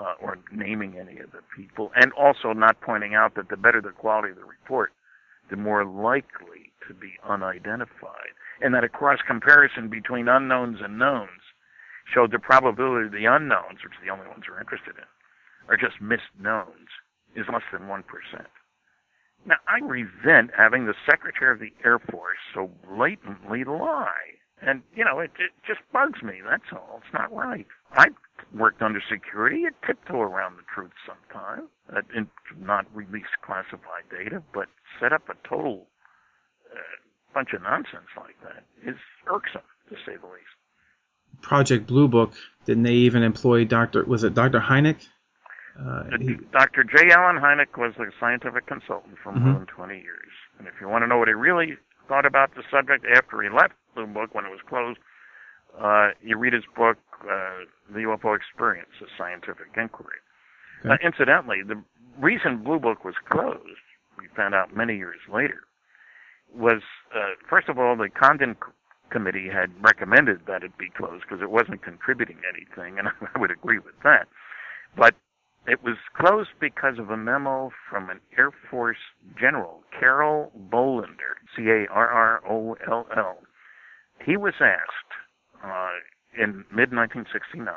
Uh, or naming any of the people, and also not pointing out that the better the quality of the report, the more likely to be unidentified, and that a cross comparison between unknowns and knowns showed the probability of the unknowns, which are the only ones we're interested in, are just missed knowns, is less than 1%. Now, I resent having the Secretary of the Air Force so blatantly lie. And, you know, it, it just bugs me, that's all. It's not right. I worked under security. You tiptoe around the truth sometimes. Uh, and not release classified data, but set up a total uh, bunch of nonsense like that is irksome, to say the least. Project Blue Book, didn't they even employ Dr. Was it Dr. Hynek? Uh, he, Dr. J. Allen Hynek was a scientific consultant for more mm-hmm. than 20 years. And if you want to know what he really thought about the subject after he left Blue Book when it was closed, uh, you read his book, uh, The UFO Experience, A Scientific Inquiry. Okay. Uh, incidentally, the reason Blue Book was closed, we found out many years later, was uh, first of all the Condon committee had recommended that it be closed because it wasn't contributing anything, and I would agree with that. But it was closed because of a memo from an Air Force general, Carroll Bolender, C-A-R-R-O-L-L. He was asked uh, in mid 1969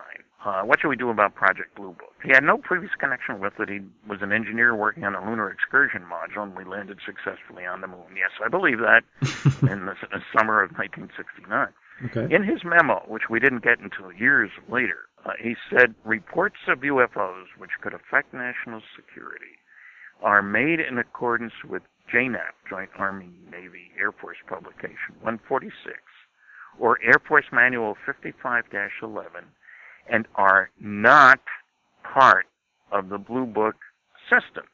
uh, what should we do about Project Blue Book? He had no previous connection with it. He was an engineer working on a lunar excursion module, and we landed successfully on the moon. Yes, I believe that in the, the summer of 1969. Okay. In his memo, which we didn't get until years later, uh, he said reports of UFOs which could affect national security are made in accordance with JANAP, Joint Army Navy Air Force Publication 146, or Air Force Manual 55-11 and are not part of the Blue Book system.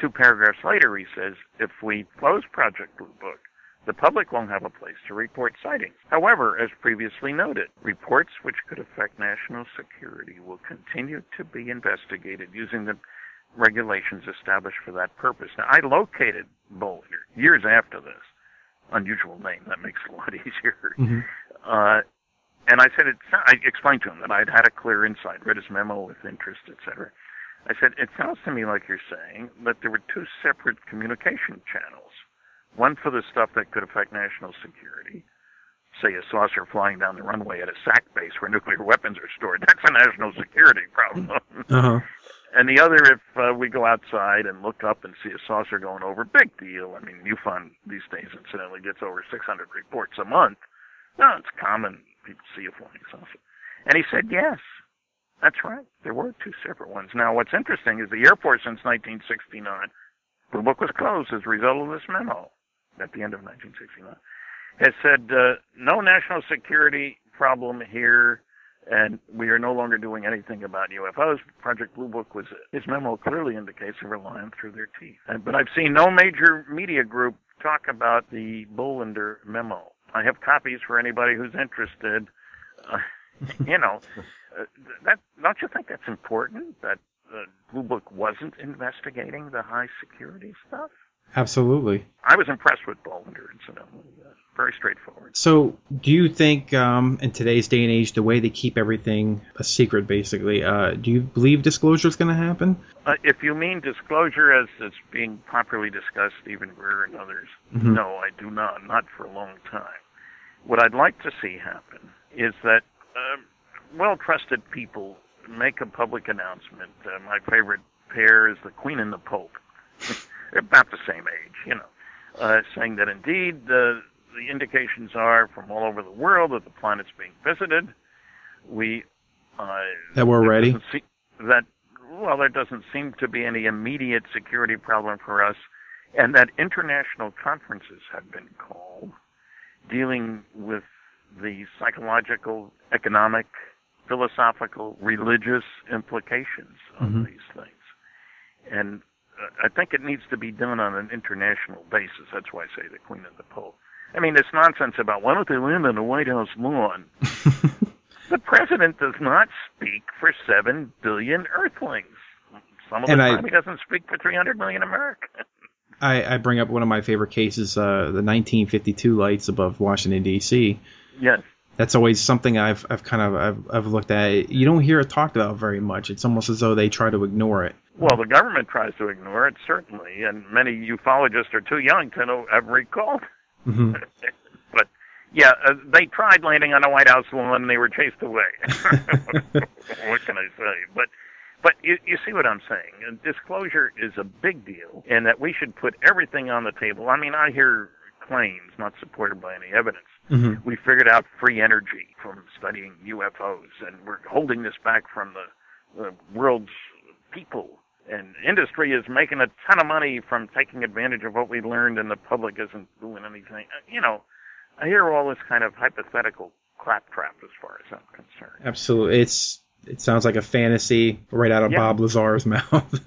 Two paragraphs later, he says, if we close Project Blue Book, the public won't have a place to report sightings. However, as previously noted, reports which could affect national security will continue to be investigated using the regulations established for that purpose. Now, I located Bolender years after this. Unusual name, that makes it a lot easier. Mm-hmm. Uh, and I said, it, I explained to him that I'd had a clear insight, read his memo with interest, etc. I said, it sounds to me like you're saying that there were two separate communication channels. One for the stuff that could affect national security, say a saucer flying down the runway at a SAC base where nuclear weapons are stored. That's a national security problem. Uh-huh. And the other, if uh, we go outside and look up and see a saucer going over, big deal. I mean, MUFON these days, incidentally, gets over 600 reports a month. No, it's common people see a flying saucer. And he said, yes, that's right. There were two separate ones. Now, what's interesting is the airport since 1969, the book was closed as a result of this memo at the end of 1969, has said uh, no national security problem here, and we are no longer doing anything about UFOs. Project Blue Book was his memo clearly indicates they were lying through their teeth. But I've seen no major media group talk about the Bolender memo. I have copies for anybody who's interested. Uh, you know, uh, that don't you think that's important that uh, Blue Book wasn't investigating the high security stuff? Absolutely. I was impressed with Bolender, incidentally. Very straightforward. So, do you think, um, in today's day and age, the way they keep everything a secret, basically, uh, do you believe disclosure is going to happen? Uh, if you mean disclosure as it's being popularly discussed, Steven Greer and others, mm-hmm. no, I do not. Not for a long time. What I'd like to see happen is that uh, well-trusted people make a public announcement. Uh, my favorite pair is the Queen and the Pope. About the same age, you know, uh, saying that indeed the the indications are from all over the world that the planet's being visited. We uh, that we're ready. See, that well, there doesn't seem to be any immediate security problem for us, and that international conferences have been called dealing with the psychological, economic, philosophical, religious implications of mm-hmm. these things. And I think it needs to be done on an international basis. That's why I say the Queen and the Pope. I mean, this nonsense about why don't they land on the White House lawn? the president does not speak for seven billion Earthlings. Some of the and time I, he doesn't speak for 300 million Americans. I, I bring up one of my favorite cases, uh, the 1952 lights above Washington D.C. Yes. That's always something I've I've kind of I've, I've looked at. You don't hear it talked about very much. It's almost as though they try to ignore it. Well, the government tries to ignore it certainly, and many ufologists are too young to know ever recall. Mm-hmm. but yeah, uh, they tried landing on a White House lawn and they were chased away. what can I say? But but you, you see what I'm saying. Disclosure is a big deal, and that we should put everything on the table. I mean, I hear claims not supported by any evidence. Mm-hmm. We figured out free energy from studying UFOs, and we're holding this back from the, the world's people. And industry is making a ton of money from taking advantage of what we learned, and the public isn't doing anything. Uh, you know, I hear all this kind of hypothetical claptrap as far as I'm concerned. Absolutely, it's it sounds like a fantasy right out of Yeah. Bob Lazar's mouth.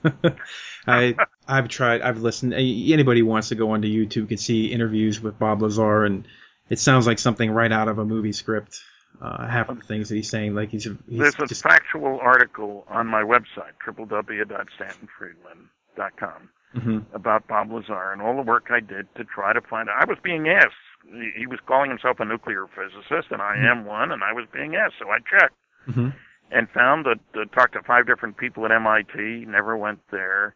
I I've tried. I've listened. Anybody wants to go onto YouTube can see interviews with Bob Lazar, and it sounds like something right out of a movie script. Uh, half of the things that he's saying, like he's, he's There's a just factual article on my website, www.stantonfriedman.com, Mhm. about Bob Lazar and all the work I did to try to find out. I was being asked. He was calling himself a nuclear physicist, and I am one, and I was being asked, so I checked Mhm. and found that uh, talked to five different people at MIT, never went there.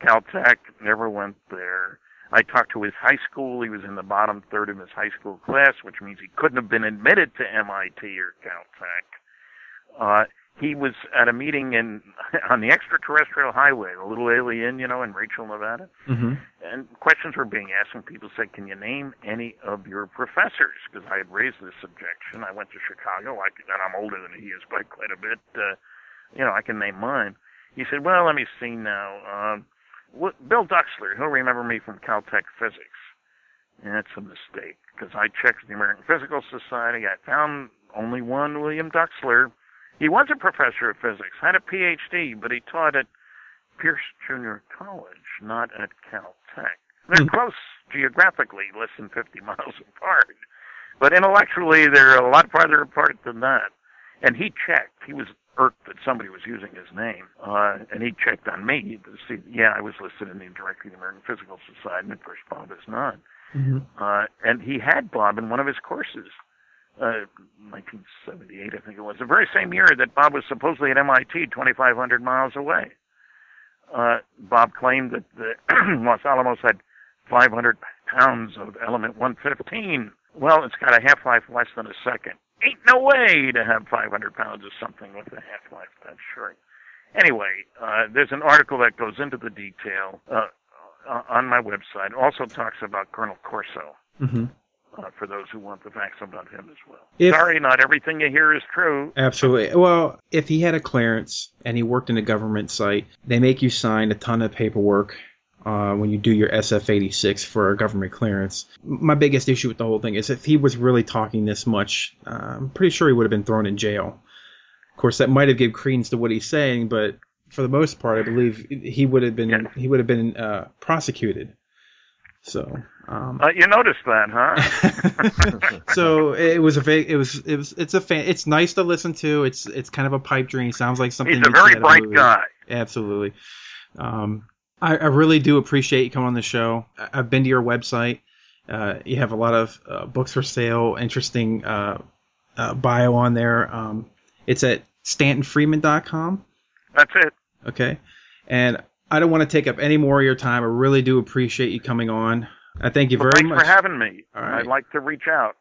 Caltech, never went there. I talked to his high school. He was in the bottom third of his high school class, which means he couldn't have been admitted to MIT or Caltech. Uh, he was at a meeting in on the extraterrestrial highway, the little alien, you know, in Rachel, Nevada Mhm. and questions were being asked, and people said, "Can you name any of your professors?" Because I had raised this objection. I went to Chicago, I, and I'm older than he is by quite a bit. Uh, you know, I can name mine. He said, "Well, let me see now. Um, what, Bill Duxler, he'll remember me from Caltech physics." And that's a mistake because I checked the American Physical Society. I found only one William Duxler. He was a professor of physics, had a PhD, but he taught at Pierce Junior College, not at Caltech. They're Hmm. close geographically, less than 50 miles apart. But intellectually, they're a lot farther apart than that. And he checked. He was irked that somebody was using his name. Uh, and he checked on me to see, yeah, I was listed in the directory of the American Physical Society, and of course Bob is not. Mhm. Uh, and he had Bob in one of his courses. Uh, 1978, I think it was. The very same year that Bob was supposedly at MIT, 2,500 miles away. Uh, Bob claimed that the Los Alamos had 500 pounds of element 115. Well, it's got a half-life less than a second. Ain't no way to have 500 pounds of something with a half-life that short. Anyway, uh, there's an article that goes into the detail uh, on my website. Also talks about Colonel Corso Mhm. uh, for those who want the facts about him as well. If- Sorry, not everything you hear is true. Absolutely. Well, if he had a clearance and he worked in a government site, they make you sign a ton of paperwork uh, when you do your SF86 for a government clearance. My biggest issue with the whole thing is if he was really talking this much, uh, I'm pretty sure he would have been thrown in jail. Of course, that might have given credence to what he's saying, but for the most part, I believe he would have been Yeah. he would have been uh, prosecuted. So. Um, Uh, you noticed that, huh? so it was a va- it was it was it's a fan it's nice to listen to it's it's kind of a pipe dream sounds like something He's a very bright guy. absolutely um I, I really do appreciate you coming on the show I, I've been to your website uh, you have a lot of uh, books for sale interesting uh, uh, bio on there um, it's at stantonfreeman.com That's it. okay and I don't want to take up any more of your time I really do appreciate you coming on I thank you Well, very thanks much for having me. Right. I'd like to reach out,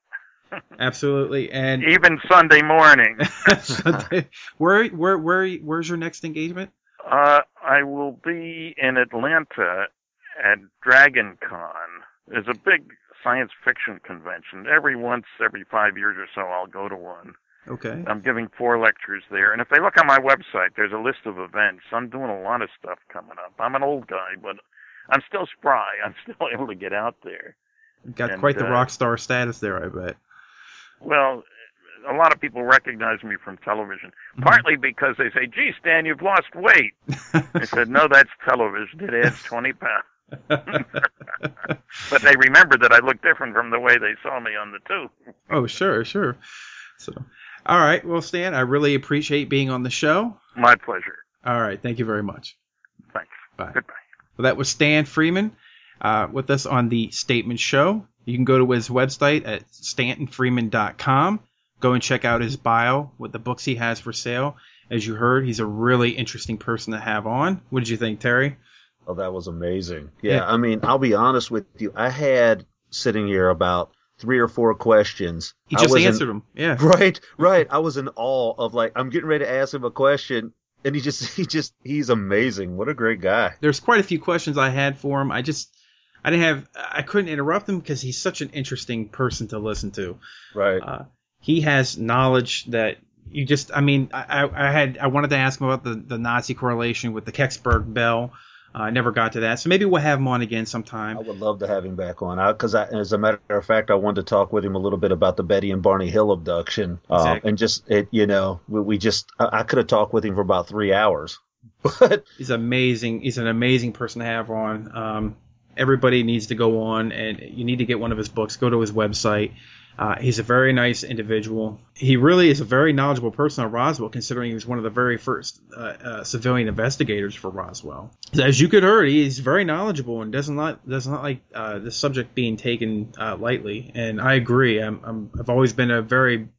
absolutely and even Sunday morning. Sunday. where, where, where, where's your next engagement? Uh, I will be in Atlanta at Dragon Con. There's a big science fiction convention. Every once every five years or so, I'll go to one. Okay. I'm giving four lectures there. And if they look on my website, there's a list of events. I'm doing a lot of stuff coming up. I'm an old guy, but I'm still spry. I'm still able to get out there. Got And, quite the uh, rock star status there, I bet. Well, a lot of people recognize me from television, Mm-hmm. partly because they say, gee, Stan, you've lost weight. I said, no, that's television. It adds 20 pounds. But they remember that I look different from the way they saw me on the tube. oh, sure, sure. So, all right. Well, Stan, I really appreciate being on the show. My pleasure. All right. Thank you very much. Thanks. Bye. Goodbye. Well, that was Stan Freeman uh, with us on the Statement Show. You can go to his website at stantonfreeman.com. Go and check out his bio with the books he has for sale. As you heard, he's a really interesting person to have on. What did you think, Terry? Oh, that was amazing. Yeah, Yeah. I mean, I'll be honest with you. I had sitting here about three or four questions. He just was in- answered them. Yeah. Right, right. I was in awe of like I'm getting ready to ask him a question, and he just he just he's amazing. What a great guy. There's quite a few questions I had for him. I just I didn't have I couldn't interrupt him because he's such an interesting person to listen to. Right. Uh, he has knowledge that you just I mean I, I had I wanted to ask him about the, the Nazi correlation with the Kecksburg bell. Uh, I never got to that, so maybe we'll have him on again sometime. I would love to have him back on because, as a matter of fact, I wanted to talk with him a little bit about the Betty and Barney Hill abduction, uh, and just it, you know, we, we just I, I could have talked with him for about three hours, but He's amazing. He's an amazing person to have on. Um, everybody needs to go on, and you need to get one of his books. Go to his website. Uh, he's a very nice individual. He really is a very knowledgeable person on Roswell, considering he was one of the very first uh, uh, civilian investigators for Roswell. As you could heard, he's very knowledgeable and does not does not like uh, the subject being taken uh, lightly. And I agree. I'm I've always been a very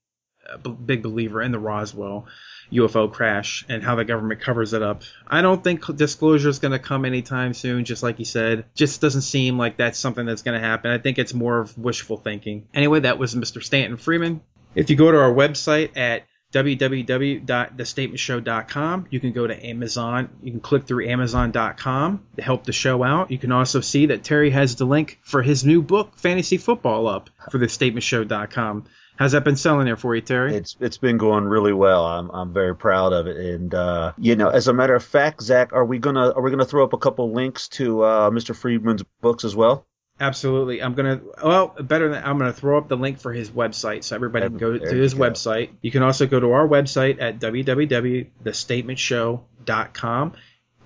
big believer in the Roswell UFO crash and how the government covers it up. I don't think disclosure is going to come anytime soon, just like you said. Just doesn't seem like that's something that's going to happen. I think it's more of wishful thinking. Anyway, that was Mr. Stanton Freeman. If you go to our website at www.thestatementshow.com. You can go to Amazon. You can click through Amazon.com to help the show out. You can also see that Terry has the link for his new book, Fantasy Football, up for thestatementshow.com. How's that been selling there for you, Terry? it's it's been going really well. I'm I'm very proud of it, and uh, you know, as a matter of fact, Zach, are we gonna are we gonna throw up a couple links to uh, Mr. Friedman's books as well? Absolutely. I'm gonna well better than I'm gonna throw up the link for his website so everybody can go to his go. website. You can also go to our website at www.thestatementshow.com.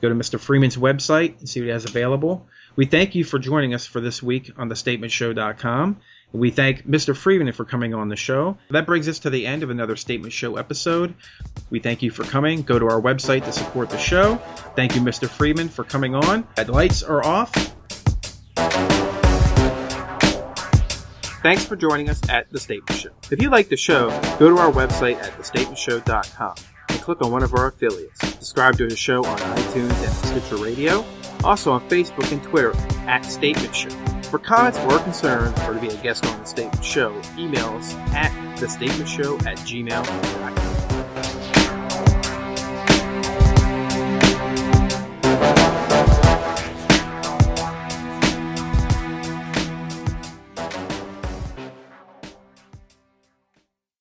Go to Mr. Freeman's website and see what he has available. We thank you for joining us for this week on thestatementshow.com. We thank Mr. Freeman for coming on the show. That brings us to the end of another Statement Show episode. We thank you for coming. Go to our website to support the show. Thank you, Mr. Freeman, for coming on. The lights are off. Thanks for joining us at The Statement Show. If you like the show, go to our website at thestatementshow.com and click on one of our affiliates. Subscribe to the show on iTunes and Stitcher Radio, also on Facebook and Twitter at Statement Show. For comments or concerns or to be a guest on The Statement Show, email us at thestatementshow at gmail.com.